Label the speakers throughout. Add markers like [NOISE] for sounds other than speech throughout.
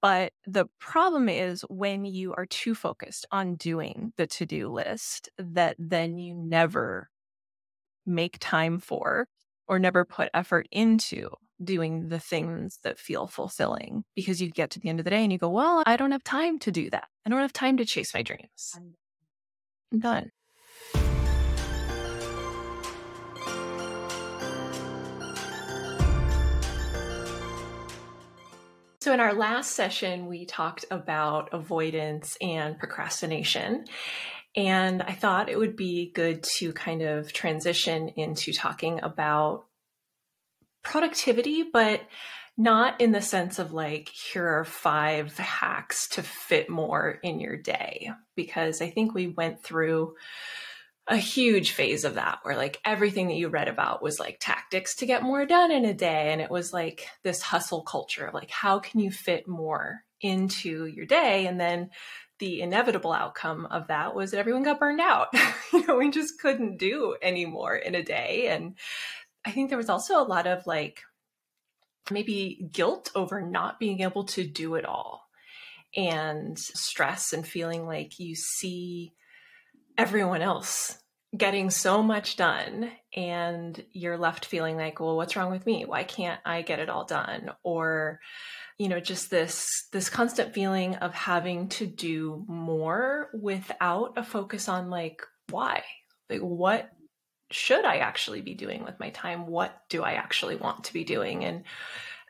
Speaker 1: But the problem is when you are too focused on doing the to do list that then you never make time for or never put effort into doing the things that feel fulfilling because you get to the end of the day and you go, Well, I don't have time to do that. I don't have time to chase my dreams. I'm done. So, in our last session, we talked about avoidance and procrastination. And I thought it would be good to kind of transition into talking about productivity, but not in the sense of like, here are five hacks to fit more in your day. Because I think we went through a huge phase of that where like everything that you read about was like tactics to get more done in a day. And it was like this hustle culture of like how can you fit more into your day? And then the inevitable outcome of that was that everyone got burned out. [LAUGHS] You know we just couldn't do anymore in a day. And i think there was also a lot of like maybe guilt over not being able to do it all and stress and feeling like you see everyone else getting so much done and you're left feeling like well what's wrong with me? Why can't i get it all done? Or you know just this this constant feeling of having to do more without a focus on like why? Like what should i actually be doing with my time? What do i actually want to be doing? And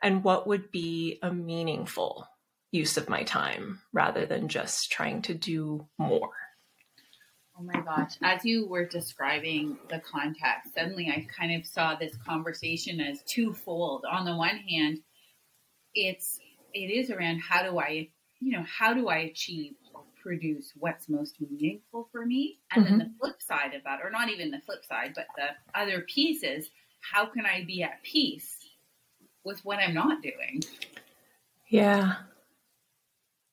Speaker 1: and what would be a meaningful use of my time rather than just trying to do more
Speaker 2: Oh my gosh. As you were describing the context, suddenly I kind of saw this conversation as twofold. On the one hand, it's it is around how do I, you know, how do I achieve or produce what's most meaningful for me? And mm-hmm. then the flip side of that, or not even the flip side, but the other piece is how can I be at peace with what I'm not doing?
Speaker 1: Yeah.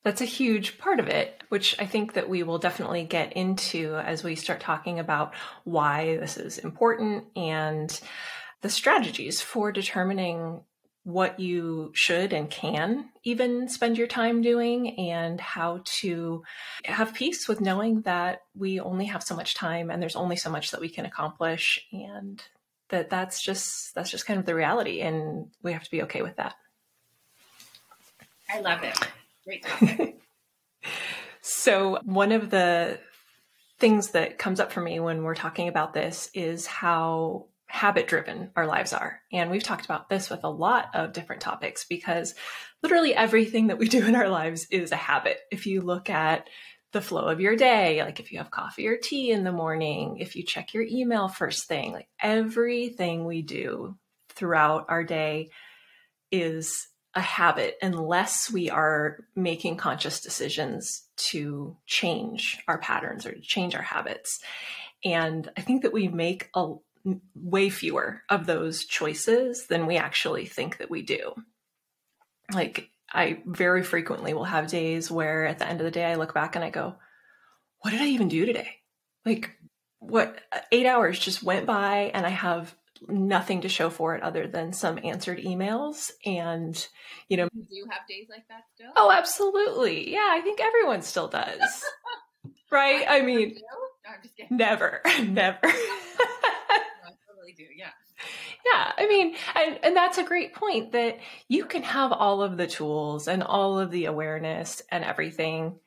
Speaker 1: That's a huge part of it, which I think that we will definitely get into as we start talking about why this is important and the strategies for determining what you should and can even spend your time doing and how to have peace with knowing that we only have so much time and there's only so much that we can accomplish and that that's just that's just kind of the reality and we have to be okay with that.
Speaker 2: I love it. Great topic. [LAUGHS]
Speaker 1: so, one of the things that comes up for me when we're talking about this is how habit driven our lives are. And we've talked about this with a lot of different topics because literally everything that we do in our lives is a habit. If you look at the flow of your day, like if you have coffee or tea in the morning, if you check your email first thing, like everything we do throughout our day is a habit unless we are making conscious decisions to change our patterns or to change our habits. And I think that we make a way fewer of those choices than we actually think that we do. Like I very frequently will have days where at the end of the day I look back and I go, what did I even do today? Like what 8 hours just went by and I have nothing to show for it other than some answered emails and you know
Speaker 2: do you have days like that still?
Speaker 1: Oh absolutely. Yeah i think everyone still does. [LAUGHS] Right? I, I mean no, never [LAUGHS] never. [LAUGHS] No,
Speaker 2: I totally do yeah.
Speaker 1: Yeah i mean and, and that's a great point that you can have all of the tools and all of the awareness and everything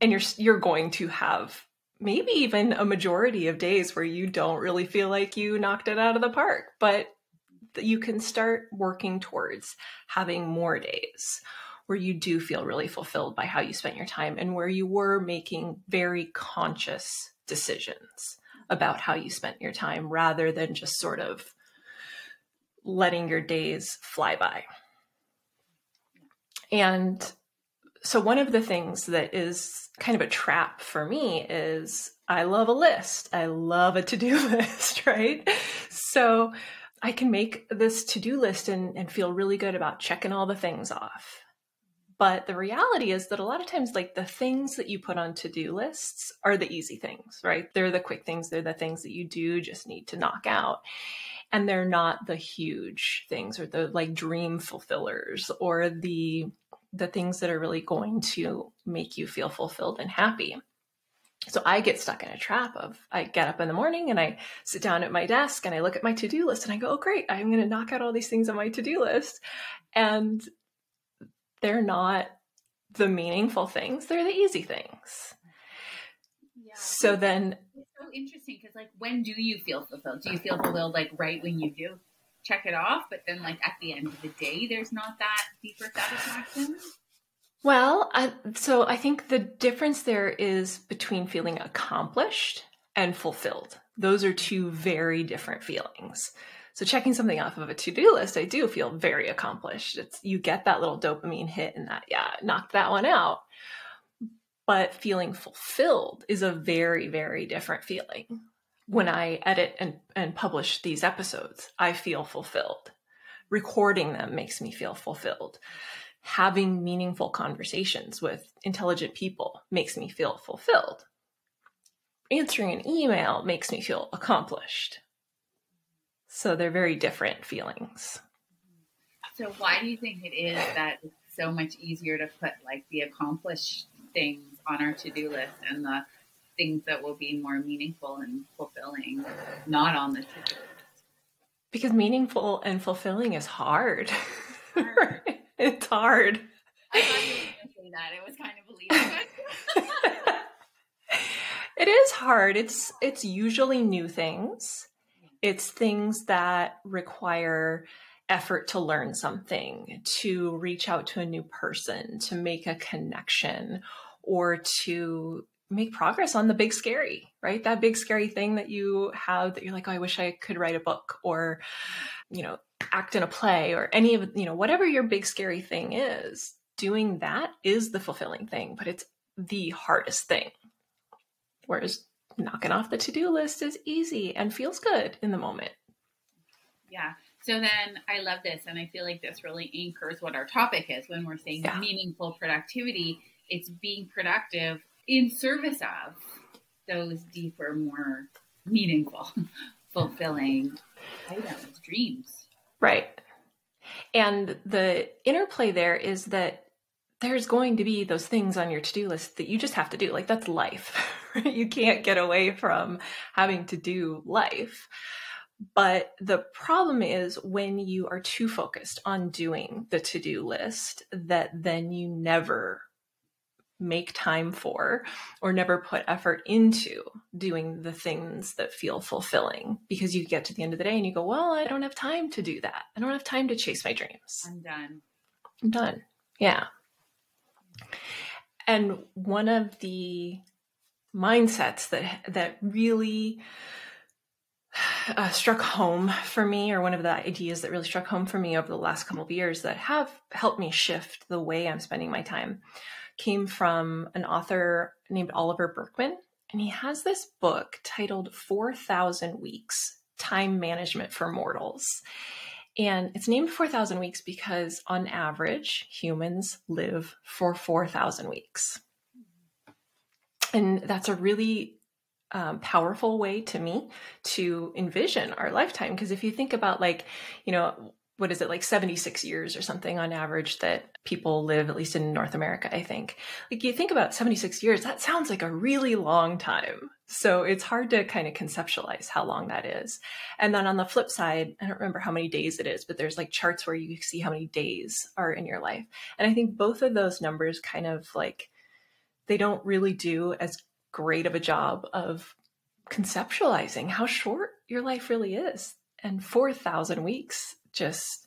Speaker 1: and you're you're going to have maybe even a majority of days where you don't really feel like you knocked it out of the park, but you can start working towards having more days where you do feel really fulfilled by how you spent your time and where you were making very conscious decisions about how you spent your time rather than just sort of letting your days fly by. And so one of the things that is kind of a trap for me is I love a list. I love a to-do [LAUGHS] list, right? So I can make this to-do list and, and feel really good about checking all the things off. But the reality is that a lot of times, like the things that you put on to do lists are the easy things, right? They're the quick things. They're the things that you do just need to knock out. And they're not the huge things or the like dream fulfillers or the the things that are really going to make you feel fulfilled and happy. So I get stuck in a trap of I get up in the morning and I sit down at my desk and I look at my to do list and I go, oh, great, I'm going to knock out all these things on my to do list. And they're not the meaningful things, they're the easy things. Yeah. So then.
Speaker 2: It's so interesting because, like, when do you feel fulfilled? Do you feel fulfilled, like, right when you do check it off? But then, like, at the end of the day, there's not that deeper satisfaction?
Speaker 1: Well, I, so I think the difference there is between feeling accomplished and fulfilled. Those are two very different feelings. So checking something off of a to-do list, I do feel very accomplished. It's you get that little dopamine hit and that yeah, knocked that one out. But feeling fulfilled is a very very different feeling. When I edit and and publish these episodes, I feel fulfilled. Recording them makes me feel fulfilled having meaningful conversations with intelligent people makes me feel fulfilled. Answering an email makes me feel accomplished. So they're very different feelings.
Speaker 2: So why do you think it is that it's so much easier to put like the accomplished things on our to-do list and the things that will be more meaningful and fulfilling not on the to-do?
Speaker 1: Because meaningful and fulfilling is hard. hard. [LAUGHS] it's hard.
Speaker 2: I thought you were say that. It was kind of believable. [LAUGHS]
Speaker 1: it is hard. It's it's usually new things. It's things that require effort to learn something, to reach out to a new person, to make a connection, or to make progress on the big scary, right? That big scary thing that you have that you're like, oh, I wish I could write a book or, you know, act in a play or any of, you know, whatever your big scary thing is, doing that is the fulfilling thing, but it's the hardest thing. Whereas knocking off the to do list is easy and feels good in the moment.
Speaker 2: Yeah. So then I love this, and I feel like this really anchors what our topic is when we're saying yeah. meaningful productivity. It's being productive in service of those deeper, more meaningful, [LAUGHS] fulfilling items, dreams.
Speaker 1: Right. And the interplay there is that there's going to be those things on your to-do list that you just have to do. Like that's life. [LAUGHS] you can't get away from having to do life. But the problem is when you are too focused on doing the to-do list that then you never make time for or never put effort into doing the things that feel fulfilling because you get to the end of the day and you go, Well, I don't have time to do that. I don't have time to chase my dreams.
Speaker 2: I'm done.
Speaker 1: I'm done. Yeah. And one of the mindsets that that really uh, struck home for me, or one of the ideas that really struck home for me over the last couple of years that have helped me shift the way I'm spending my time, came from an author named Oliver Burkeman. And he has this book titled 4,000 Weeks Time Management for Mortals. And it's named 4,000 weeks because on average, humans live for 4,000 weeks. And that's a really um, powerful way to me to envision our lifetime. Because if you think about, like, you know, what is it like 76 years or something on average that people live at least in north america i think. Like you think about 76 years that sounds like a really long time. So it's hard to kind of conceptualize how long that is. And then on the flip side i don't remember how many days it is but there's like charts where you see how many days are in your life. And i think both of those numbers kind of like they don't really do as great of a job of conceptualizing how short your life really is. And 4000 weeks just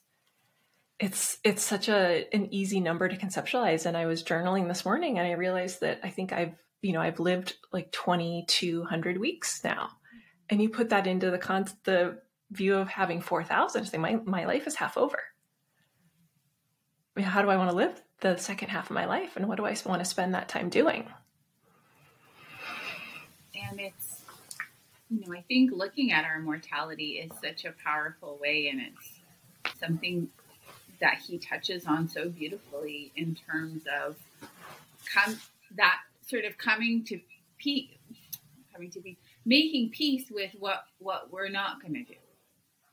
Speaker 1: it's it's such a an easy number to conceptualize. And i was journaling this morning and i realized that i think i've you know i've lived like 2200 weeks now. And you put that into the con the view of having 4000 say my my life is half over. I mean, how do i want to live the second half of my life? And what do i want to spend that time doing?
Speaker 2: And it's you know i think looking at our mortality is such a powerful way and it's something that he touches on so beautifully in terms of come that sort of coming to peace, coming to peace, making peace with what what we're not going to do.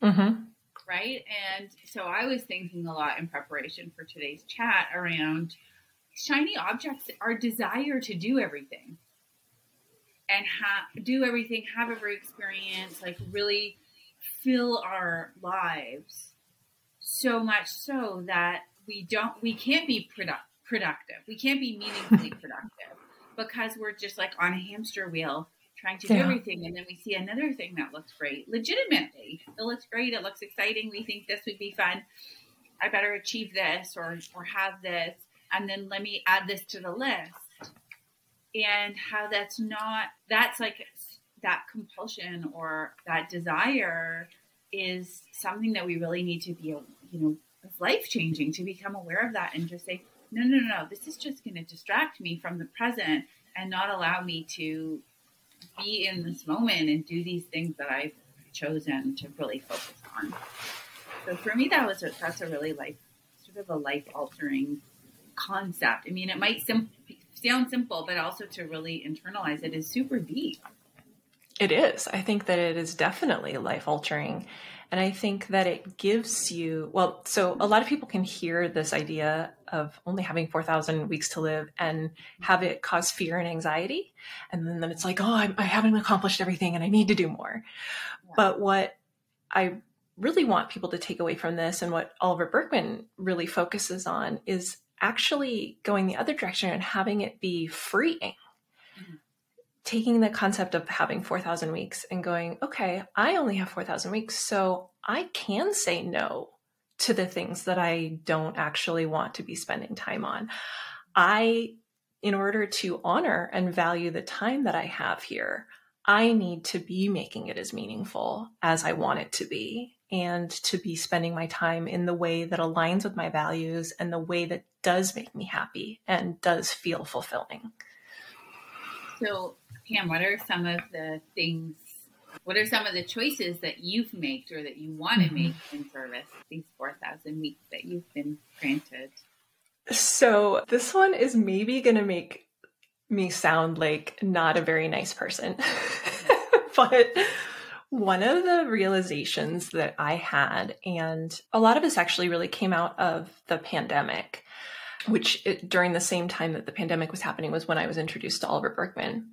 Speaker 1: Mm-hmm.
Speaker 2: right? And so I was thinking a lot in preparation for today's chat around shiny objects, our desire to do everything and ha- do everything, have every experience, like really fill our lives so much so that we don't, we can't be produ- productive. We can't be meaningfully [LAUGHS] productive because we're just like on a hamster wheel trying to do everything and then we see another thing that looks great legitimately. It looks great. It looks exciting. We think this would be fun. I better achieve this or or have this and then let me add this to the list. And how that's not that's like that compulsion or that desire is something that we really need to be you know it's life changing to become aware of that and just say no no no no, this is just going to distract me from the present and not allow me to be in this moment and do these things that I've chosen to really focus on. So for me, that was a, that's a really life sort of a life altering concept. I mean, it might sim- sound simple, but also to really internalize it is super deep.
Speaker 1: It is. I think that it is definitely life altering. And I think that it gives you, well, so a lot of people can hear this idea of only having 4,000 weeks to live and have it cause fear and anxiety. And then, then it's like, oh, I, I haven't accomplished everything and I need to do more. Yeah. But what I really want people to take away from this and what Oliver Burkeman really focuses on is actually going the other direction and having it be freeing taking the concept of having 4,000 weeks and going, okay, I only have 4,000 weeks, so I can say no to the things that I don't actually want to be spending time on. I, in order to honor and value the time that I have here, I need to be making it as meaningful as I want it to be and to be spending my time in the way that aligns with my values and the way that does make me happy and does feel fulfilling.
Speaker 2: So, Pam, what are some of the things, what are some of the choices that you've made or that you want to mm-hmm. make in service these 4,000 weeks that you've been granted?
Speaker 1: So, this one is maybe going to make me sound like not a very nice person. [LAUGHS] but one of the realizations that I had, and a lot of this actually really came out of the pandemic, which it, during the same time that the pandemic was happening was when I was introduced to Oliver Burkeman.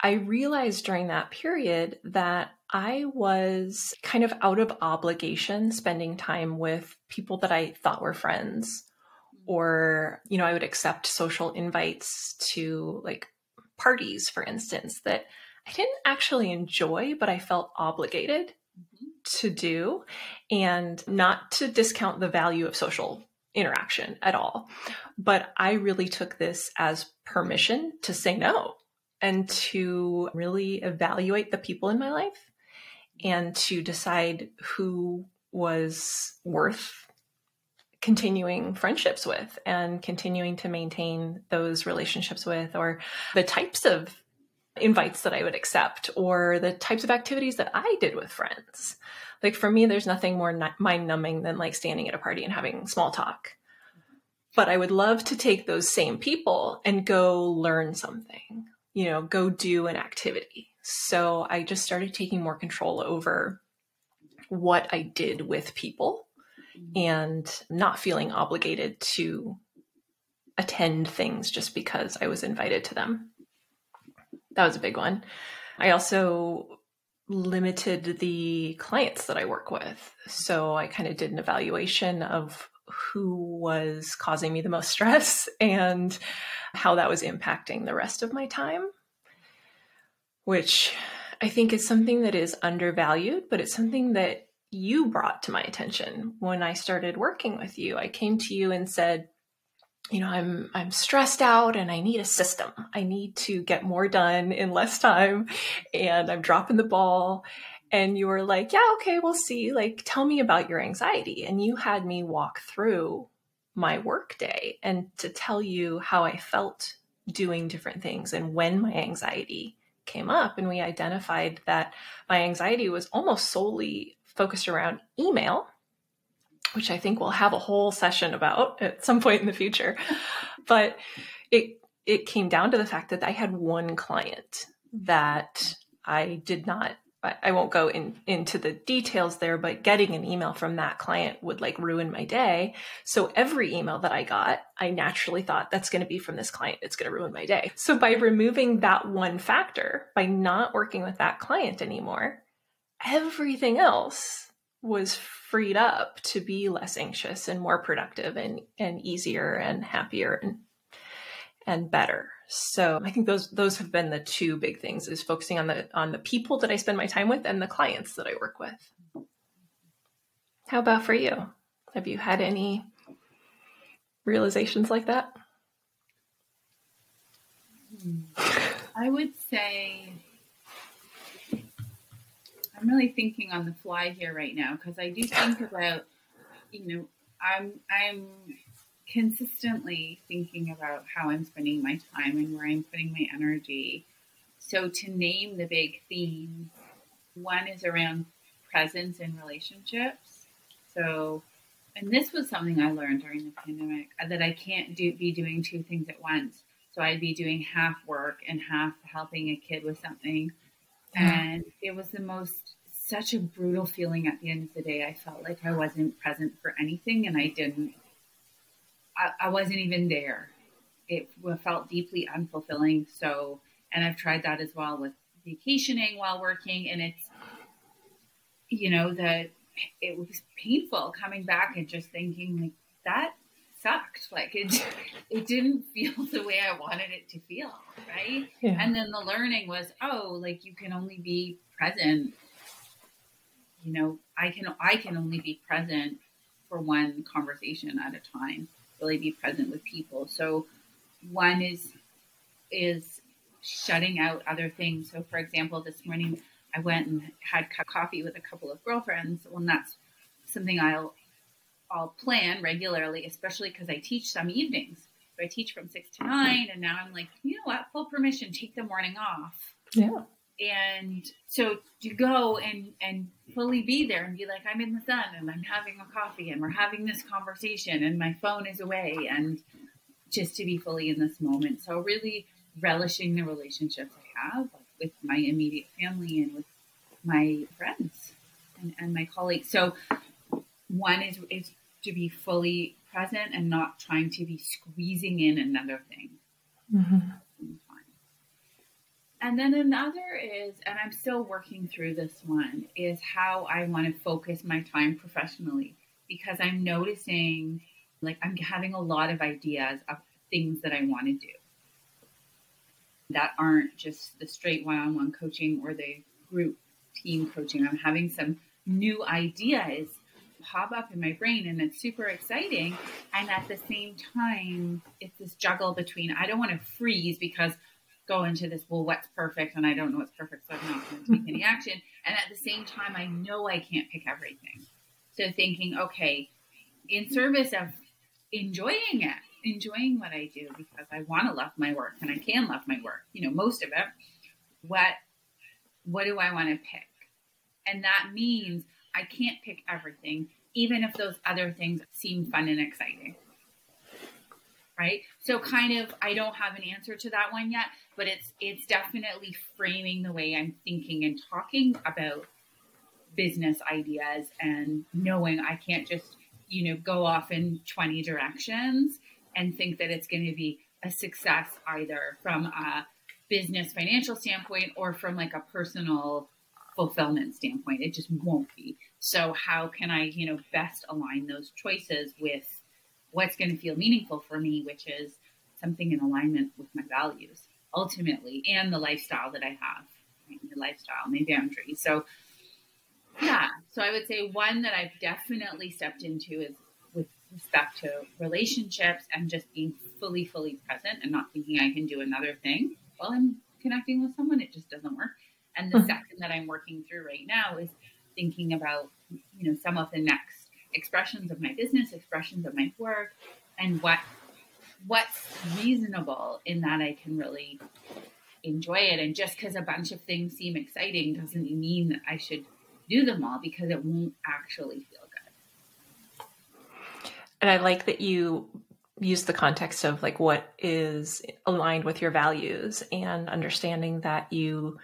Speaker 1: I realized during that period that I was kind of out of obligation spending time with people that I thought were friends. Or, you know, I would accept social invites to like parties, for instance, that I didn't actually enjoy, but I felt obligated mm-hmm. to do. And not to discount the value of social interaction at all. But I really took this as permission to say no and to really evaluate the people in my life and to decide who was worth continuing friendships with and continuing to maintain those relationships with, or the types of invites that I would accept, or the types of activities that I did with friends. Like for me, there's nothing more mind numbing than like standing at a party and having small talk. But I would love to take those same people and go learn something you know, go do an activity. So I just started taking more control over what I did with people and not feeling obligated to attend things just because I was invited to them. That was a big one. I also limited the clients that I work with. So I kind of did an evaluation of who was causing me the most stress [LAUGHS] and how that was impacting the rest of my time, which I think is something that is undervalued, but it's something that you brought to my attention when I started working with you. I came to you and said, you know, I'm I'm stressed out and I need a system. I need to get more done in less time and I'm dropping the ball and you were like, "Yeah, okay, we'll see. Like tell me about your anxiety." And you had me walk through my workday and to tell you how I felt doing different things and when my anxiety came up. And we identified that my anxiety was almost solely focused around email, which I think we'll have a whole session about at some point in the future. But it it came down to the fact that I had one client that I did not I won't go in, into the details there, but getting an email from that client would like ruin my day. So every email that I got, I naturally thought that's going to be from this client. It's going to ruin my day. So by removing that one factor, by not working with that client anymore, everything else was freed up to be less anxious and more productive and, and easier and happier and, and better. So I think those those have been the two big things is focusing on the on the people that I spend my time with and the clients that I work with. How about for you? Have you had any realizations like that?
Speaker 2: I would say I'm really thinking on the fly here right now because I do think about you know I'm I'm consistently thinking about how I'm spending my time and where I'm putting my energy. So, to name the big themes, one is around presence in relationships. So, and this was something I learned during the pandemic uh, that I can't do be doing two things at once. So I'd be doing half work and half helping a kid with something. And it was the most such a brutal feeling at the end of the day. I felt like I wasn't present for anything and I didn't I, I wasn't even there. It felt deeply unfulfilling. So, and I've tried that as well with vacationing while working, and it's, you know, that it was painful coming back and just thinking like that sucked. Like it, it didn't feel the way I wanted it to feel, right? Yeah. And then the learning was, oh, like you can only be present. You know, I can I can only be present for one conversation at a time really be present with people. So one is is shutting out other things. So for example, this morning I went and had coffee with a couple of girlfriends. Well, that's something I'll I'll plan regularly, especially because I teach some evenings. So I teach from six to nine, and now I'm like, you know what? Full permission, take the morning off.
Speaker 1: Yeah
Speaker 2: and so to go and and fully be there and be like i'm in the sun and i'm having a coffee and we're having this conversation and my phone is away and just to be fully in this moment so really relishing the relationships i have with my immediate family and with my friends and, and my colleagues so one is is to be fully present and not trying to be squeezing in another thing mm-hmm. And then another is, and I'm still working through this one, is how I want to focus my time professionally because I'm noticing like I'm having a lot of ideas of things that I want to do that aren't just the straight one on one coaching or the group team coaching. I'm having some new ideas pop up in my brain and it's super exciting. And at the same time, it's this juggle between I don't want to freeze because go into this, well, what's perfect? And I don't know what's perfect, so I'm not going to take any [LAUGHS] action. And at the same time, I know I can't pick everything. So thinking, okay, in service of enjoying it, enjoying what I do because I want to love my work and I can love my work, you know, most of it. What, what do I want to pick? And that means I can't pick everything, even if those other things seem fun and exciting right? So kind of I don't have an answer to that one yet, but it's it's definitely framing the way I'm thinking and talking about business ideas and knowing I can't just, you know, go off in 20 directions and think that it's going to be a success either from a business financial standpoint or from like a personal fulfillment standpoint. It just won't be. So how can I, you know, best align those choices with what's going to feel meaningful for me, which is something in alignment with my values ultimately and the lifestyle that I have, right? my lifestyle, my boundaries. So, yeah, so I would say one that I've definitely stepped into is with respect to relationships and just being fully, fully present and not thinking I can do another thing while I'm connecting with someone. It just doesn't work. And the second that I'm working through right now is thinking about, you know, some of the next expressions of my business, expressions of my work, and what what's reasonable in that I can really enjoy it. And just because a bunch of things seem exciting doesn't mean that I should do them all because it won't actually feel good.
Speaker 1: And I like that you use the context of like what is aligned with your values and understanding that you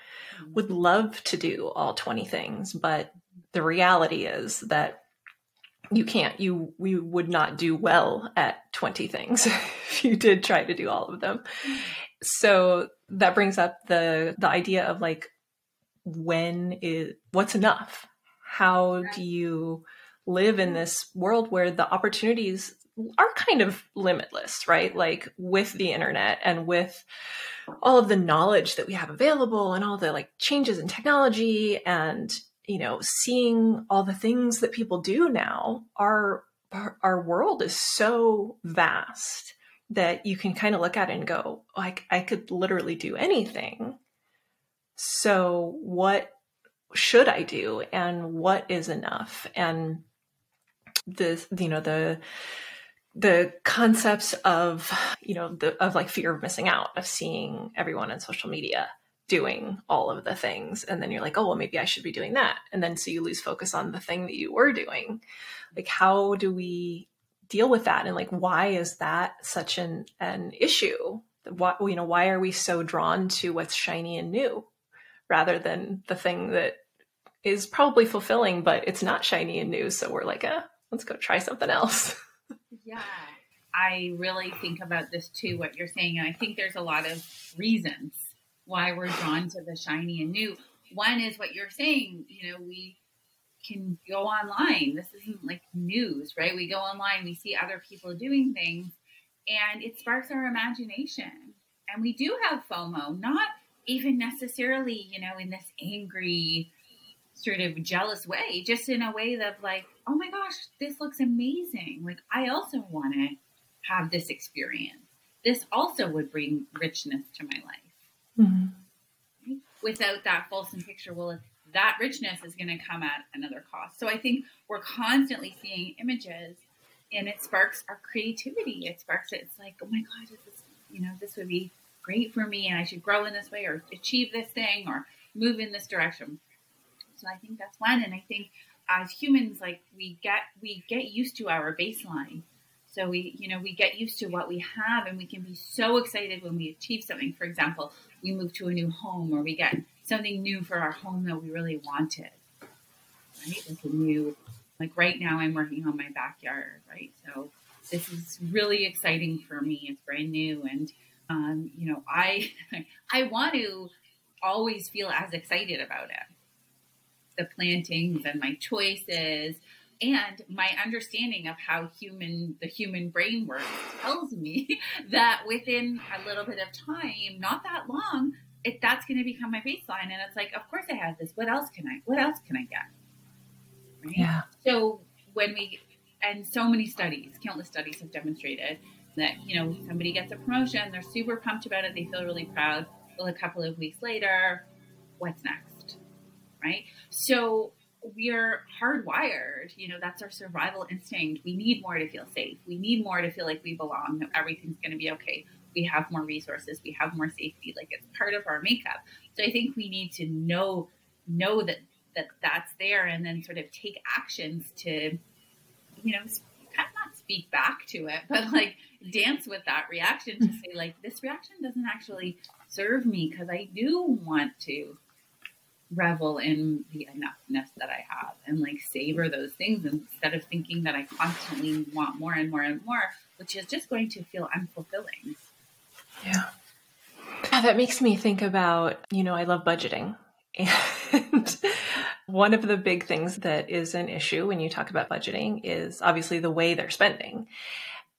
Speaker 1: would love to do all 20 things, but the reality is that you can't you we would not do well at 20 things [LAUGHS] if you did try to do all of them. So that brings up the the idea of like when is what's enough? How do you live in this world where the opportunities are kind of limitless right like with the internet and with all of the knowledge that we have available and all the like changes in technology and you know, seeing all the things that people do now, our our world is so vast that you can kind of look at it and go, like, I could literally do anything. So, what should I do, and what is enough? And the, you know, the the concepts of you know the of like fear of missing out of seeing everyone on social media doing all of the things. And then you're like oh well maybe i should be doing that. And then so you lose focus on the thing that you were doing. Like how do we deal with that? And like why is that such an an issue? What you know why are we so drawn to what's shiny and new rather than the thing that is probably fulfilling but it's not shiny and new. So we're like eh, let's go try something else [LAUGHS]
Speaker 2: yeah i really think about this too what you're saying and i think there's a lot of reasons why we're drawn to the shiny and new. One is what you're saying, you know, we can go online. This isn't like news, right? We go online, we see other people doing things, and it sparks our imagination. And we do have FOMO, not even necessarily, you know, in this angry, sort of jealous way, just in a way that, like, oh my gosh, this looks amazing. Like, I also want to have this experience. This also would bring richness to my life. Mm-hmm. Without that fulsome picture, well, that richness is going to come at another cost. So I think we're constantly seeing images, and it sparks our creativity. It sparks it. It's like, oh my god, this you know this would be great for me, and I should grow in this way, or achieve this thing, or move in this direction. So I think that's one, and I think as humans, like we get we get used to our baseline. So we, you know, we get used to what we have and we can be so excited when we achieve something. For example, we move to a new home or we get something new for our home that we really wanted. Right? Like a new, like right now I'm working on my backyard, right? So this is really exciting for me. It's brand new. And, um, you know, I, [LAUGHS] I want to always feel as excited about it. The plantings and my choices, and my understanding of how human the human brain works tells me [LAUGHS] that within a little bit of time not that long it, that's going to become my baseline. And it's like of course i have this. What else can i what else can i get?
Speaker 1: Right? yeah.
Speaker 2: So when we and so many studies countless studies have demonstrated that you know somebody gets a promotion they're super pumped about it they feel really proud. Well a couple of weeks later what's next right so we're hardwired. You know, that's our survival instinct. We need more to feel safe. We need more to feel like we belong, that everything's going to be okay. We have more resources. We have more safety. Like it's part of our makeup. So I think we need to know know that that that's there, and then sort of take actions to, you know, kind of not speak back to it, but like dance with that reaction to mm. say like this reaction doesn't actually serve me because I do want to revel in the enoughness that I have and like savor those things instead of thinking that I constantly want more and more and more, which is just going to feel unfulfilling.
Speaker 1: Yeah. That makes me think about, you know, I love budgeting. [LAUGHS] And one of the big things that is an issue when you talk about budgeting is obviously the way they're spending.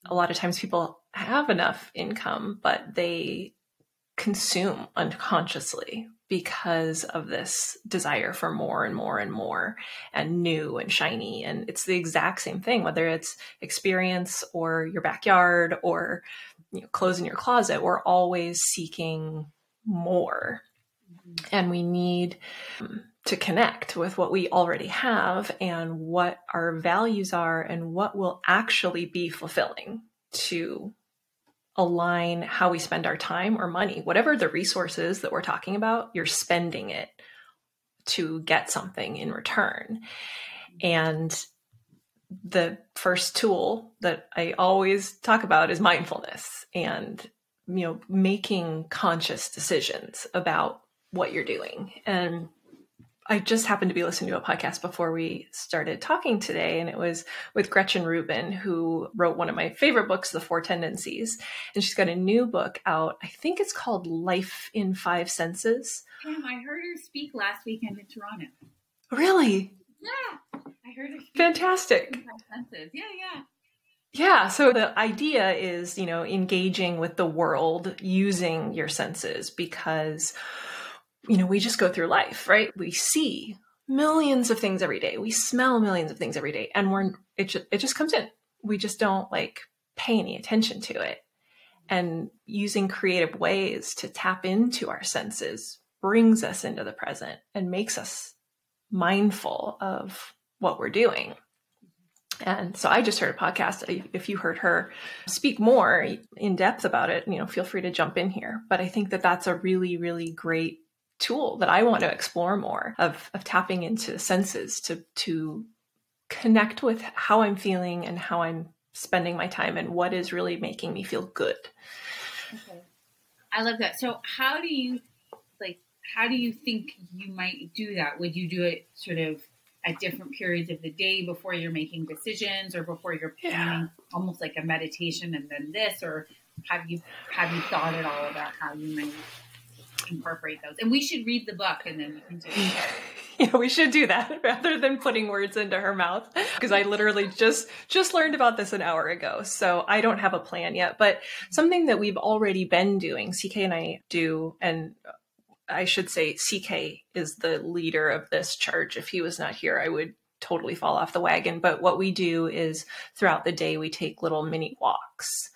Speaker 1: A lot of times people have enough income, but they consume unconsciously because of this desire for more and more and more and new and shiny. And it's the exact same thing, whether it's experience or your backyard or you know, clothes in your closet, we're always seeking more. Mm-hmm. And we need um, to connect with what we already have and what our values are and what will actually be fulfilling to align how we spend our time or money, whatever the resources that we're talking about, you're spending it to get something in return. And the first tool that I always talk about is mindfulness and you know making conscious decisions about what you're doing and I just happened to be listening to a podcast before we started talking today, and it was with Gretchen Rubin, who wrote one of my favorite books, The Four Tendencies. And she's got a new book out. I think it's called Life in Five Senses.
Speaker 2: Damn, I heard her speak last weekend in Toronto.
Speaker 1: Really?
Speaker 2: Yeah, I heard her.
Speaker 1: Fantastic. Five senses.
Speaker 2: Yeah, yeah.
Speaker 1: Yeah, so the idea is, you know, engaging with the world using your senses because you know, we just go through life, right? We see millions of things every day. We smell millions of things every day and we're it just, it just comes in. We just don't like pay any attention to it. And using creative ways to tap into our senses brings us into the present and makes us mindful of what we're doing. And so I just heard a podcast. If you heard her speak more in depth about it, you know, feel free to jump in here. But I think that that's a really, really great tool that I want to explore more of, of tapping into the senses to, to connect with how I'm feeling and how I'm spending my time and what is really making me feel good.
Speaker 2: Okay. I love that. So how do you like how do you think you might do that? Would you do it sort of at different periods of the day before you're making decisions or before you're planning yeah. almost like a meditation and then this or have you have you thought at all about how you might incorporate those. And we should read the book and then we can do it. [LAUGHS]
Speaker 1: yeah, we should do that [LAUGHS] rather than putting words into her mouth because I literally just just learned about this an hour ago. So I don't have a plan yet, but something that we've already been doing, CK and I do and I should say CK is the leader of this charge. If he was not here, I would totally fall off the wagon. But what we do is throughout the day, we take little mini walks.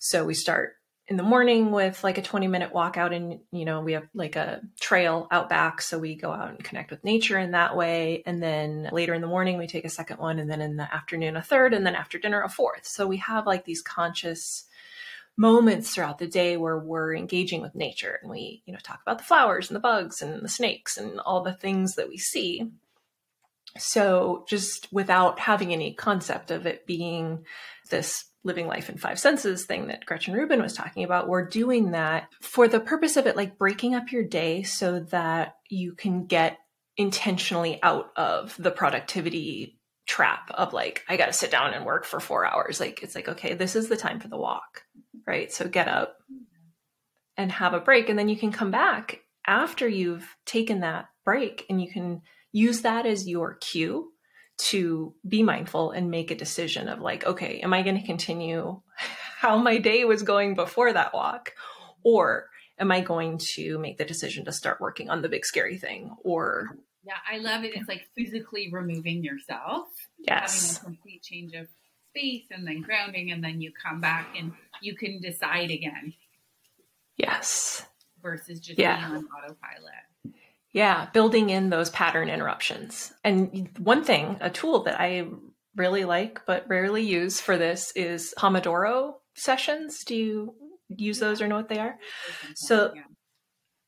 Speaker 1: So we start in the morning with like a 20 minute walk out and you know we have like a trail out back so we go out and connect with nature in that way. And then later in the morning we take a second one and then in the afternoon a third and then after dinner a fourth. So we have like these conscious moments throughout the day where we're engaging with nature and we you know talk about the flowers and the bugs and the snakes and all the things that we see. So just without having any concept of it being this living life in five senses thing that Gretchen Rubin was talking about, we're doing that for the purpose of it, like breaking up your day so that you can get intentionally out of the productivity trap of like, I got to sit down and work for four hours. Like, it's like, okay, this is the time for the walk, right? So get up and have a break. And then you can come back after you've taken that break and you can use that as your cue to be mindful and make a decision of like, okay, am I going to continue how my day was going before that walk? Or am I going to make the decision to start working on the big scary thing? Or
Speaker 2: yeah, I love it. It's like physically removing yourself.
Speaker 1: Yes.
Speaker 2: Having a complete change of space and then grounding and then you come back and you can decide again.
Speaker 1: Yes.
Speaker 2: Versus just yeah. being on autopilot.
Speaker 1: Yeah, building in those pattern interruptions. And one thing, a tool that I really like but rarely use for this is Pomodoro sessions. Do you use those or know what they are? So,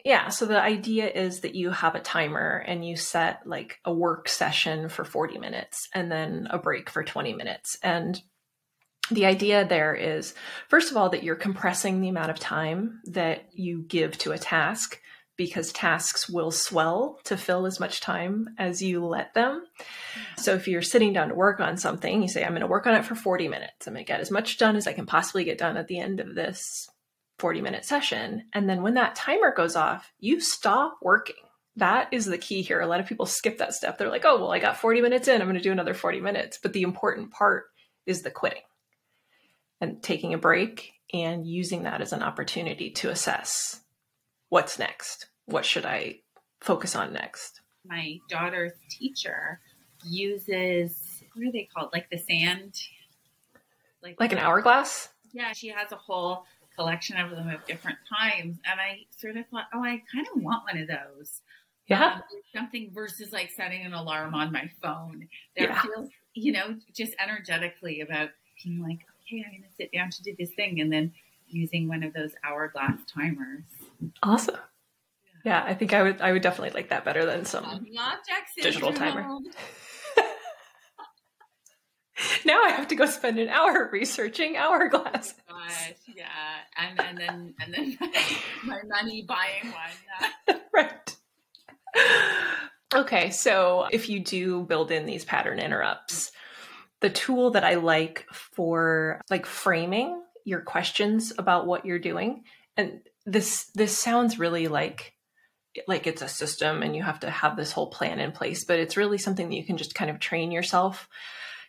Speaker 1: yeah, so the idea is that you have a timer and you set like a work session for 40 minutes and then a break for 20 minutes. And the idea there is, first of all, that you're compressing the amount of time that you give to a task because tasks will swell to fill as much time as you let them. So if you're sitting down to work on something, you say, I'm going to work on it for 40 minutes. I'm going to get as much done as I can possibly get done at the end of this 40 minute session. And then when that timer goes off, you stop working. That is the key here. A lot of people skip that step. They're like, oh, well, I got 40 minutes in. I'm going to do another 40 minutes. But the important part is the quitting and taking a break and using that as an opportunity to assess what's next? What should I focus on next?
Speaker 2: My daughter's teacher uses what are they called? Like the sand,
Speaker 1: like like an hourglass.
Speaker 2: Yeah, she has a whole collection of them of different times, and I sort of thought, oh, I kind of want one of those.
Speaker 1: Yeah, um,
Speaker 2: something versus like setting an alarm on my phone. There yeah. feels, you know, just energetically about being like, okay, I'm going to sit down to do this thing, and then using one of those hourglass timers.
Speaker 1: Awesome. Yeah, I think I would I would definitely like that better than some digital timer. [LAUGHS] now I have to go spend an hour researching hourglass.
Speaker 2: Oh gosh, yeah, and and then and then [LAUGHS] my money buying one. [LAUGHS]
Speaker 1: right. Okay, so if you do build in these pattern interrupts, the tool that I like for like framing your questions about what you're doing, and this this sounds really like like it's a system and you have to have this whole plan in place, but it's really something that you can just kind of train yourself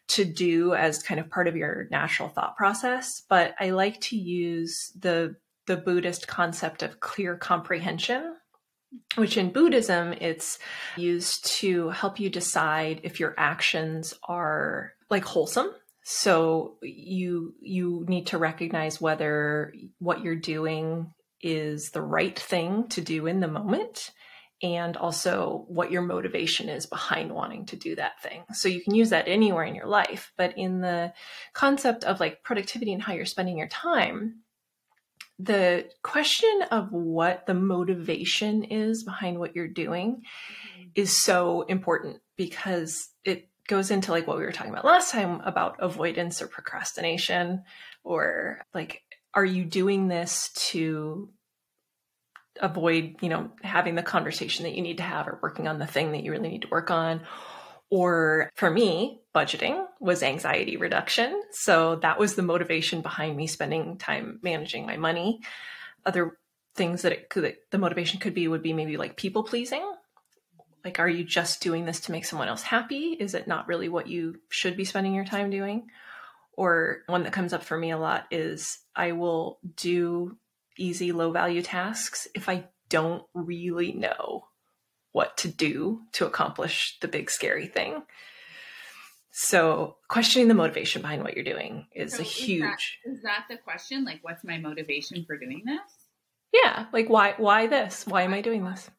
Speaker 1: to do as kind of part of your natural thought process. But I like to use the the Buddhist concept of clear comprehension, which in Buddhism it's used to help you decide if your actions are like wholesome. So you you need to recognize whether what you're doing is the right thing to do in the moment and also what your motivation is behind wanting to do that thing. So you can use that anywhere in your life, but in the concept of like productivity and how you're spending your time, the question of what the motivation is behind what you're doing mm-hmm. is so important because it goes into like what we were talking about last time about avoidance or procrastination or like are you doing this to avoid, you know, having the conversation that you need to have or working on the thing that you really need to work on? Or for me, budgeting was anxiety reduction. So that was the motivation behind me spending time managing my money. Other things that it could, the motivation could be would be maybe like people pleasing. Like, are you just doing this to make someone else happy? Is it not really what you should be spending your time doing? Or one that comes up for me a lot is I will do easy, low value tasks if I don't really know what to do to accomplish the big, scary thing. So, questioning the motivation behind what you're doing is so a huge.
Speaker 2: Is that, is that the question? Like, what's my motivation for doing this?
Speaker 1: Yeah, like why? Why this? Why am I doing this?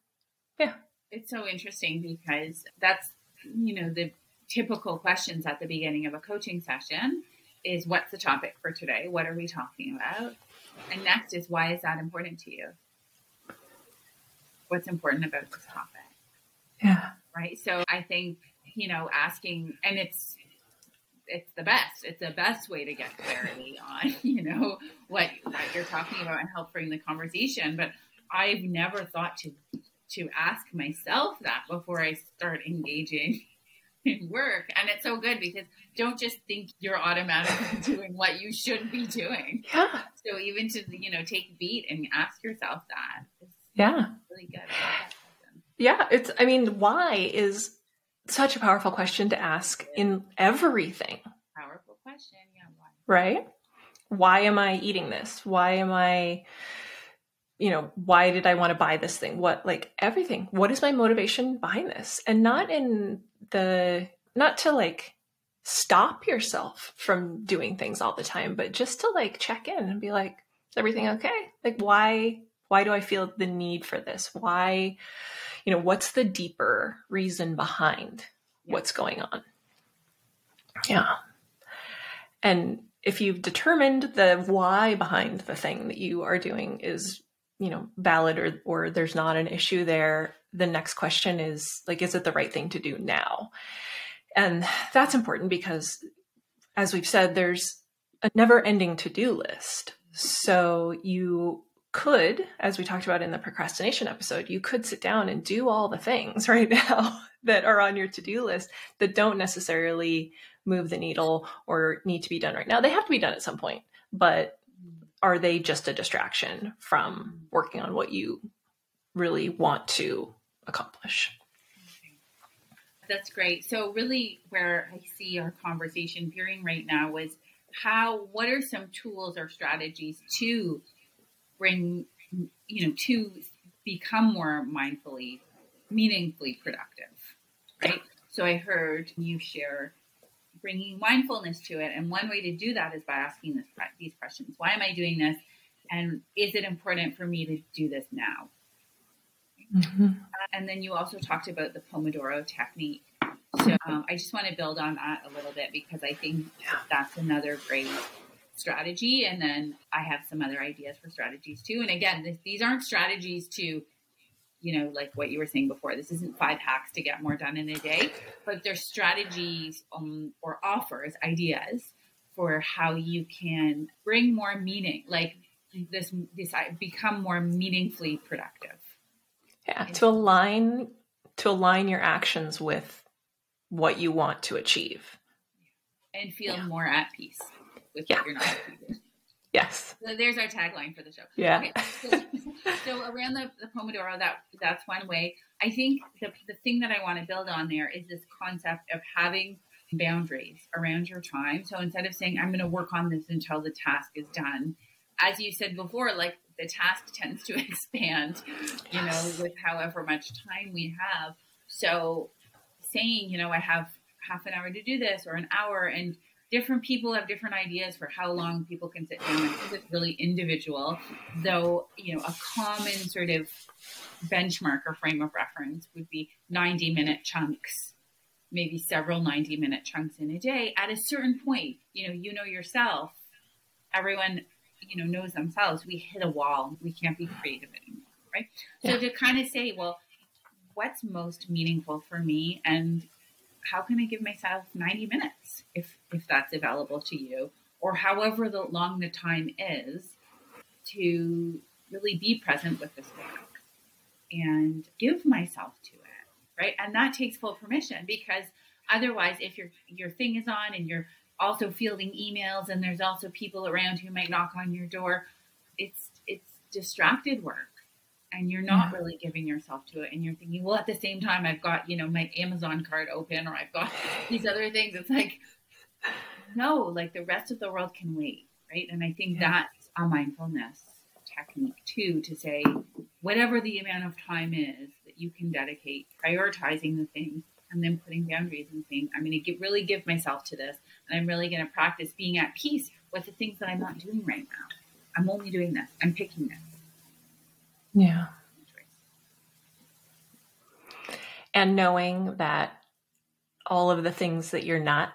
Speaker 1: Yeah,
Speaker 2: it's so interesting because that's you know the typical questions at the beginning of a coaching session is what's the topic for today? What are we talking about? And next is why is that important to you? What's important about this topic?
Speaker 1: Yeah.
Speaker 2: Right. So I think, you know, asking, and it's, it's the best. It's the best way to get clarity on, [LAUGHS] you know, what, what you're talking about and help bring the conversation. But I've never thought to to ask myself that before I start engaging work. And it's so good because don't just think you're automatically [LAUGHS] doing what you should be doing.
Speaker 1: Yeah.
Speaker 2: So even to, you know, take beat and ask yourself that.
Speaker 1: yeah.
Speaker 2: Really good.
Speaker 1: Yeah. It's, I mean, why is such a powerful question to ask in everything.
Speaker 2: Powerful question. Yeah. Why?
Speaker 1: Right. Why am I eating this? Why am I, you know, why did I want to buy this thing? What, like everything? What is my motivation behind this? And not in the, not to like stop yourself from doing things all the time, but just to like check in and be like, is everything okay? Like, why, why do I feel the need for this? Why, you know, what's the deeper reason behind yeah. what's going on? Yeah. And if you've determined the why behind the thing that you are doing is you know valid or or there's not an issue there the next question is like is it the right thing to do now? And that's important because as we've said there's a never ending to-do list. So you could as we talked about in the procrastination episode you could sit down and do all the things [LAUGHS] right now that are on your to-do list that don't necessarily move the needle or need to be done right now. They have to be done at some point but are they just a distraction from working on what you really want to accomplish?
Speaker 2: That's great. So really where I see our conversation veering right now is how what are some tools or strategies to bring you know to become more mindfully meaningfully productive right so i heard you share bringing mindfulness to it. And one way to do that is by asking this, these questions Why am I doing this? And is it important for me to do this now? Mm-hmm. And then you also talked about the Pomodoro technique. So um, I just want to build on that a little bit because I think yeah. that's another great strategy. And then I have some other ideas for strategies too. And again, this, these aren't strategies to you know, like what you were saying before. This isn't five hacks to get more done in a day, but they're strategies um, or offers, ideas for how you can bring more meaning, like this, this become more meaningfully productive.
Speaker 1: Yeah, to align to align your actions with what you want to achieve
Speaker 2: and feel yeah. more at peace with yeah. what you're not achieving. [LAUGHS]
Speaker 1: Yes.
Speaker 2: So there's our tagline for the show.
Speaker 1: Yeah.
Speaker 2: Okay. So, [LAUGHS] so, around the, the Pomodoro, that that's one way. I think the, the thing that I want to build on there is this concept of having boundaries around your time. So instead of saying, I'm going to work on this until the task is done, as you said before, like the task tends to [LAUGHS] expand, you know, with however much time we have. So saying, you know, I have half an hour to do this or an hour and different people have different ideas for how long people can sit down. It's really individual, though, you know, a common sort of benchmark or frame of reference would be 90 minute chunks, maybe several 90 minute chunks in a day. At a certain point, you know, you know yourself, everyone, you know, knows themselves. We hit a wall. We can't be creative anymore, right? Yeah. So to kind of say, well, what's most meaningful for me and how can I give myself 90 minutes if, if that's available to you, or however the, long the time is to really be present with this work and give myself to it, right? And that takes full permission because otherwise, if your your thing is on and you're also fielding emails and there's also people around who might knock on your door, it's it's distracted work and you're not yeah. really giving yourself to it and you're thinking well at the same time i've got you know my amazon card open or i've got [LAUGHS] these other things it's like [SIGHS] no like the rest of the world can wait right and i think yeah. that's a mindfulness technique too to say whatever the amount of time is that you can dedicate prioritizing the things and then putting boundaries and saying i'm going to really give myself to this and i'm really going to practice being at peace with the things that i'm not doing right now i'm only doing this i'm picking this
Speaker 1: yeah. And knowing that all of the things that you're not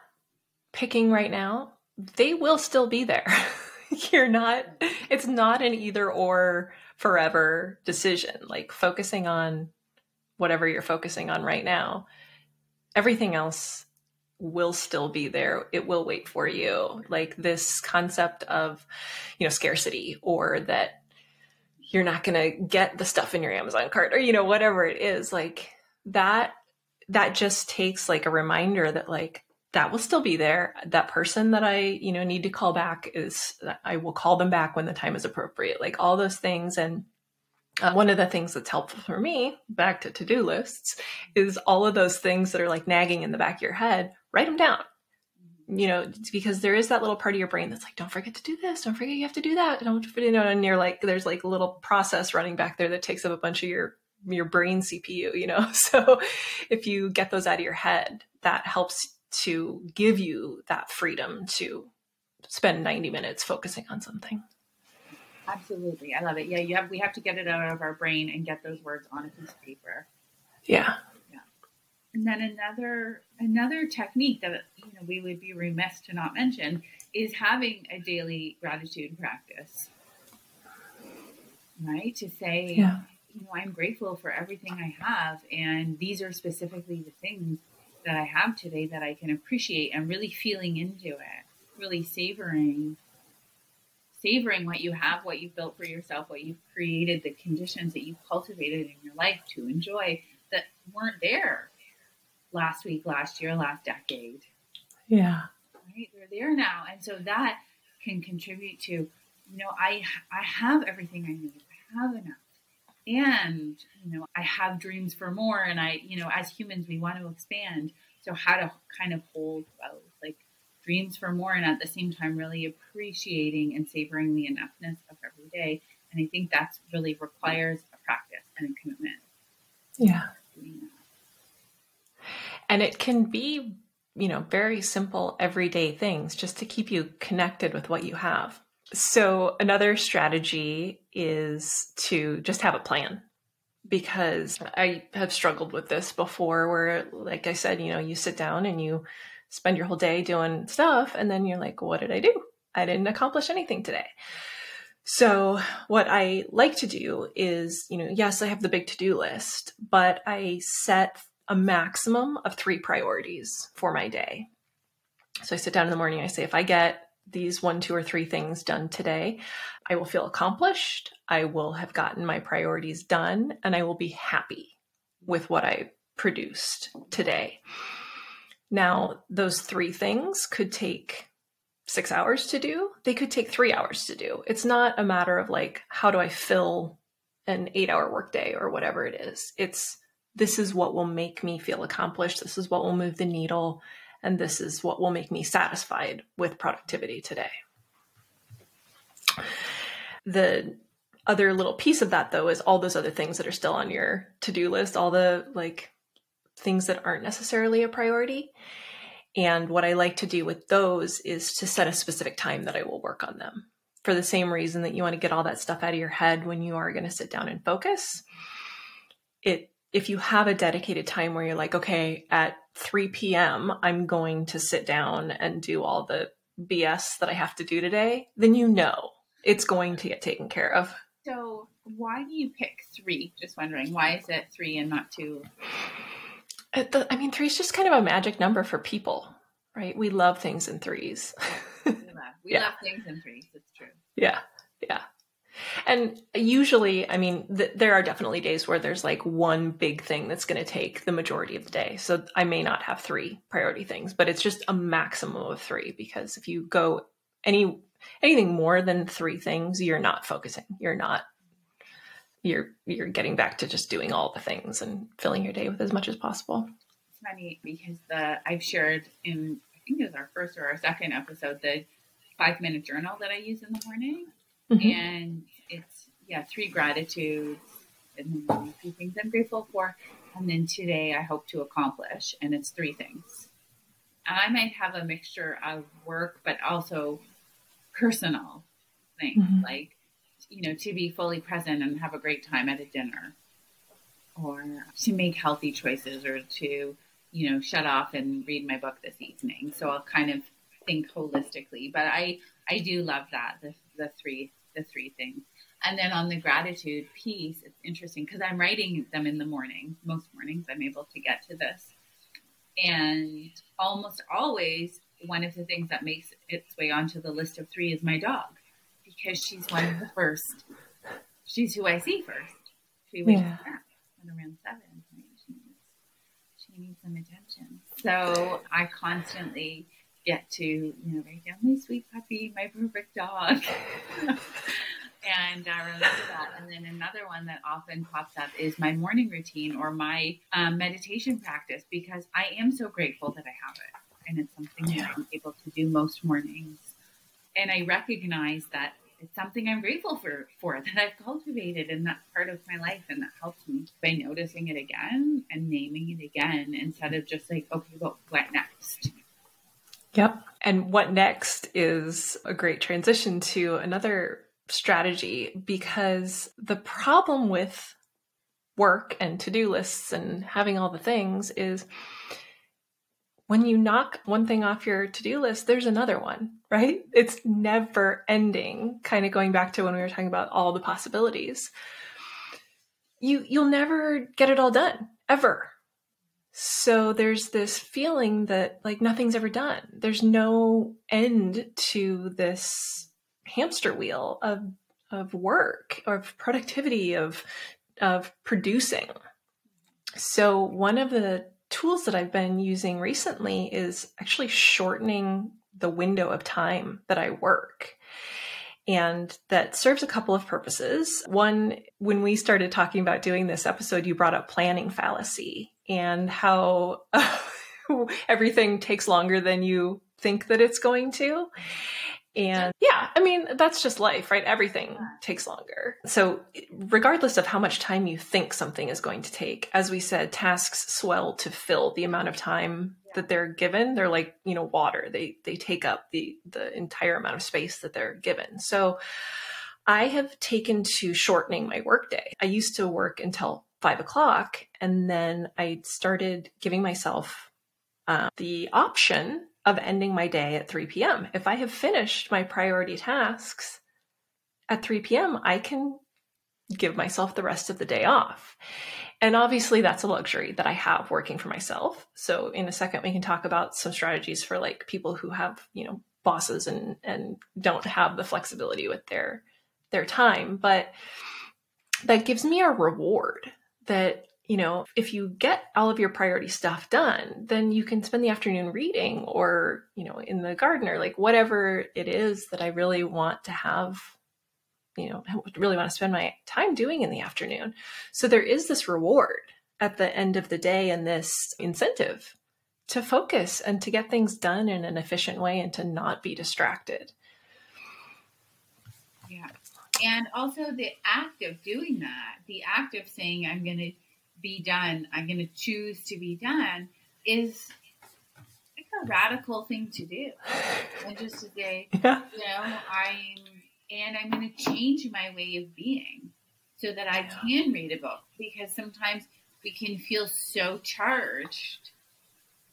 Speaker 1: picking right now, they will still be there. [LAUGHS] you're not, it's not an either or forever decision. Like focusing on whatever you're focusing on right now, everything else will still be there. It will wait for you. Like this concept of, you know, scarcity or that you're not going to get the stuff in your Amazon cart or you know whatever it is like that that just takes like a reminder that like that will still be there that person that I you know need to call back is I will call them back when the time is appropriate like all those things and uh, one of the things that's helpful for me back to to-do lists is all of those things that are like nagging in the back of your head write them down mm-hmm. you know, because there is that little part of your brain that's like, don't forget to do this, don't forget you have to do that, don't you know, and you're like, there's like a little process running back there that takes up a bunch of your your brain CPU, you know. [LAUGHS] So if you get those out of your head, that helps to give you that freedom to spend 90 minutes focusing on something.
Speaker 2: Absolutely. I love it. Yeah, you have we have to get it out of our brain and get those words on a piece of paper.
Speaker 1: Yeah.
Speaker 2: And then another another technique that you know we would be remiss to not mention is having a daily gratitude practice. Right? To say, yeah. you know, I'm grateful for everything I have and these are specifically the things that I have today that I can appreciate and really feeling into it, really savoring savoring what you have, what you've built for yourself, what you've created, the conditions that you've cultivated in your life to enjoy that weren't there last week, last year, last decade.
Speaker 1: Yeah.
Speaker 2: Right? They're there now. And so that can contribute to, you know, I I have everything I need. I have enough. And, you know, I have dreams for more and I, you know, as humans we want to expand. So how to kind of hold both, like dreams for more and at the same time really appreciating and savoring the enoughness of every day. And I think that's really requires a practice and a commitment.
Speaker 1: Yeah. And it can be, you know, very simple everyday things just to keep you connected with what you have. So, another strategy is to just have a plan because I have struggled with this before where, like I said, you know, you sit down and you spend your whole day doing stuff and then you're like, what did I do? I didn't accomplish anything today. So, what I like to do is, you know, yes, I have the big to do list, but I set a maximum of three priorities for my day. So, I sit down in the morning, I say, if I get these one, two, or three things done today, I will feel accomplished. I will have gotten my priorities done, and I will be happy with what I produced today. Now, those three things could take six hours to do, they could take three hours to do. It's not a matter of like, how do I fill an eight hour workday or whatever it is. It's this is what will make me feel accomplished. This is what will move the needle. And this is what will make me satisfied with productivity today. The other little piece of that, though, is all those other things that are still on your to do list, all the like things that aren't necessarily a priority. And what I like to do with those is to set a specific time that I will work on them for the same reason that you want to get all that stuff out of your head when you are going to sit down and focus. It if you have a dedicated time where you're like, okay, at 3 p.m., I'm going to sit down and do all the BS that I have to do today, then you know it's going to get taken care of.
Speaker 2: So, why do you pick three? Just wondering, why is it three and not two?
Speaker 1: Uh, the, I mean, three is just kind of a magic number for people, right? We love things in threes.
Speaker 2: we love, we [LAUGHS] yeah. love things in threes. It's true.
Speaker 1: Yeah, yeah. And usually, I mean, th- there are definitely days where there's like one big thing that's going to take the majority of the day. So I may not have three priority things, but it's just a maximum of three because if you go any anything more than three things, you're not focusing. You're not you're you're getting back to just doing all the things and filling your day with as much as possible.
Speaker 2: It's funny because the I've shared in I think it was our first or our second episode the five minute journal that I use in the morning, mm-hmm. and it's yeah three gratitudes and a few things I'm grateful for, and then today I hope to accomplish, and it's three things. And I might have a mixture of work, but also personal things mm-hmm. like you know, to be fully present and have a great time at a dinner or to make healthy choices or to, you know, shut off and read my book this evening. So I'll kind of think holistically, but I, I do love that, the, the three, the three things. And then on the gratitude piece, it's interesting because I'm writing them in the morning. Most mornings I'm able to get to this. And almost always, one of the things that makes its way onto the list of three is my dog because she's one of the first. She's who I see first. She wakes yeah. up at around seven. She needs, she needs some attention. So I constantly get to, you know, write down my sweet puppy, my perfect dog. [LAUGHS] and uh, remember that. And then another one that often pops up is my morning routine or my um, meditation practice because I am so grateful that I have it. And it's something yeah. that I'm able to do most mornings. And I recognize that it's something I'm grateful for for that I've cultivated and that's part of my life and that helps me by noticing it again and naming it again instead of just like, okay, well, what next?
Speaker 1: Yep. And what next is a great transition to another strategy because the problem with work and to-do lists and having all the things is when you knock one thing off your to-do list, there's another one, right? It's never ending, kind of going back to when we were talking about all the possibilities. You you'll never get it all done ever. So there's this feeling that like nothing's ever done. There's no end to this hamster wheel of of work, of productivity, of of producing. So one of the tools that I've been using recently is actually shortening the window of time that I work. And that serves a couple of purposes. One, when we started talking about doing this episode, you brought up planning fallacy and how [LAUGHS] everything takes longer than you think that it's going to. And yeah, I mean, that's just life, right? Everything takes longer. So, regardless of how much time you think something is going to take, as we said, tasks swell to fill the amount of time that they're given. They're like, you know, water. They they take up the the entire amount of space that they're given. So, I have taken to shortening my workday. I used to work until five o'clock, and then I started giving myself uh, the option of ending my day at 3 p.m. If I have finished my priority tasks at 3 p.m., I can give myself the rest of the day off. And obviously, that's a luxury that I have working for myself. So, in a second, we can talk about some strategies for like people who have, you know, bosses and and don't have the flexibility with their their time. But that gives me a reward that you know, if you get all of your priority stuff done, then you can spend the afternoon reading or, you know, in the garden or like whatever it is that I really want to have, you know, really want to spend my time doing in the afternoon. So there is this reward at the end of the day and this incentive to focus and to get things done in an efficient way and to not be distracted.
Speaker 2: Yeah. And also the act of doing that, the act of saying, I'm going to be done, I'm going to choose to be done, is like a radical thing to do. And just to say, [LAUGHS] yeah. you know, I'm, and I'm going to change my way of being so that I can read a book because sometimes we can feel so charged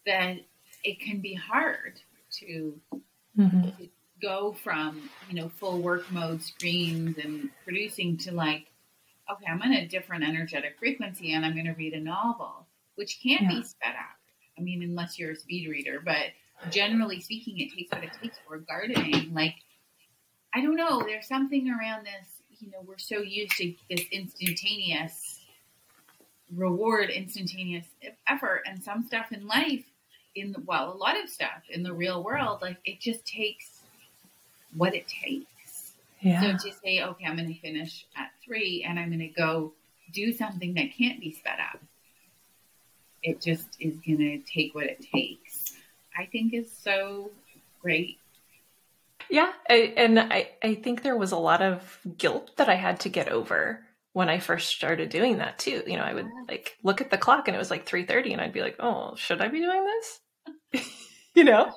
Speaker 2: that it can be hard to, mm-hmm. to go from, you know, full work mode screens and producing to like, okay, I'm in a different energetic frequency and I'm going to read a novel, which can't yeah. be sped up. I mean, unless you're a speed reader, but generally speaking, it takes what it takes for gardening. Like, I don't know, there's something around this, you know, we're so used to this instantaneous reward, instantaneous effort, and some stuff in life, in the, well, a lot of stuff in the real world, like it just takes what it takes. Yeah. So to say, okay, I'm going to finish at three and I'm going to go do something that can't be sped up, it just is going to take what it takes. I think is so great.
Speaker 1: Yeah. I, and I, I think there was a lot of guilt that I had to get over when I first started doing that too. You know, I would like look at the clock and it was like 3:30 and I'd be like, "Oh, should I be doing this?" [LAUGHS] you know?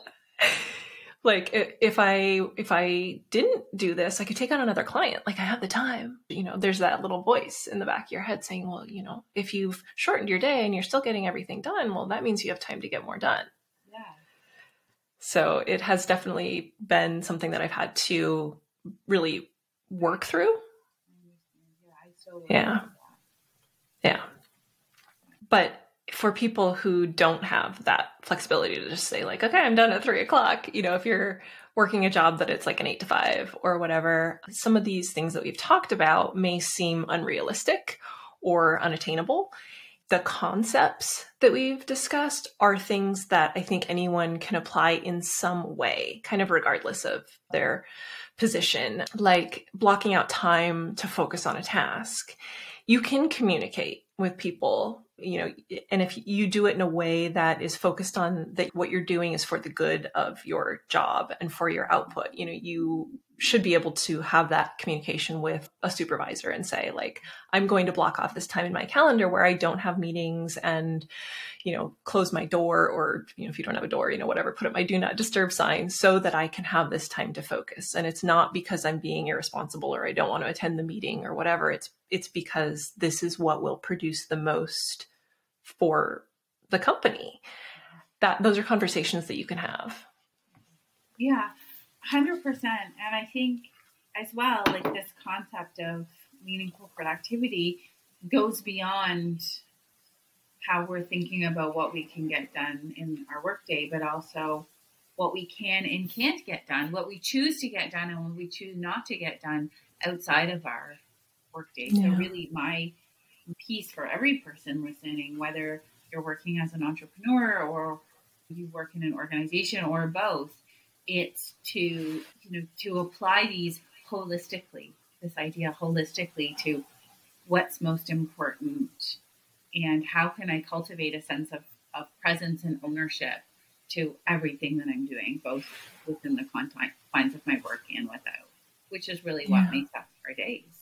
Speaker 1: Like if i if i didn't do this i could take on another client. Like i have the time. You know there's that little voice in the back of your head saying well you know if you've shortened your day and you're still getting everything done well that means you have time to get more done. Yeah. So it has definitely been something that i've had to really work through. Yeah yeah. But for people who don't have that flexibility to just say like okay i'm done at three o'clock you know if you're working a job that it's like an eight to five or whatever some of these things that we've talked about may seem unrealistic or unattainable. The concepts that we've discussed are things that i think anyone can apply in some way kind of regardless of their position like blocking out time to focus on a task. You can communicate with people you know and if you do it in a way that is focused on that what you're doing is for the good of your job and for your output you know you should be able to have that communication with a supervisor and say like i'm going to block off this time in my calendar where i don't have meetings and you know close my door or you know if you don't have a door you know whatever put up my do not disturb sign so that i can have this time to focus. And it's not because i'm being irresponsible or i don't want to attend the meeting or whatever. It's it's because this is what will produce the most for the company. That those are conversations that you can have.
Speaker 2: Yeah 100% and i think as well like this concept of meaningful productivity goes beyond how we're thinking about what we can get done in our workday but also what we can and can't get done what we choose to get done and what we choose not to get done outside of our workday. Yeah. so really my piece for every person listening, whether you're working as an entrepreneur or you work in an organization or both. It's to you know to apply these holistically. This idea holistically to what's most important and how can I cultivate a sense of, of presence and ownership to everything that I'm doing, both within the confines of my work and without, which is really what yeah. makes up our days.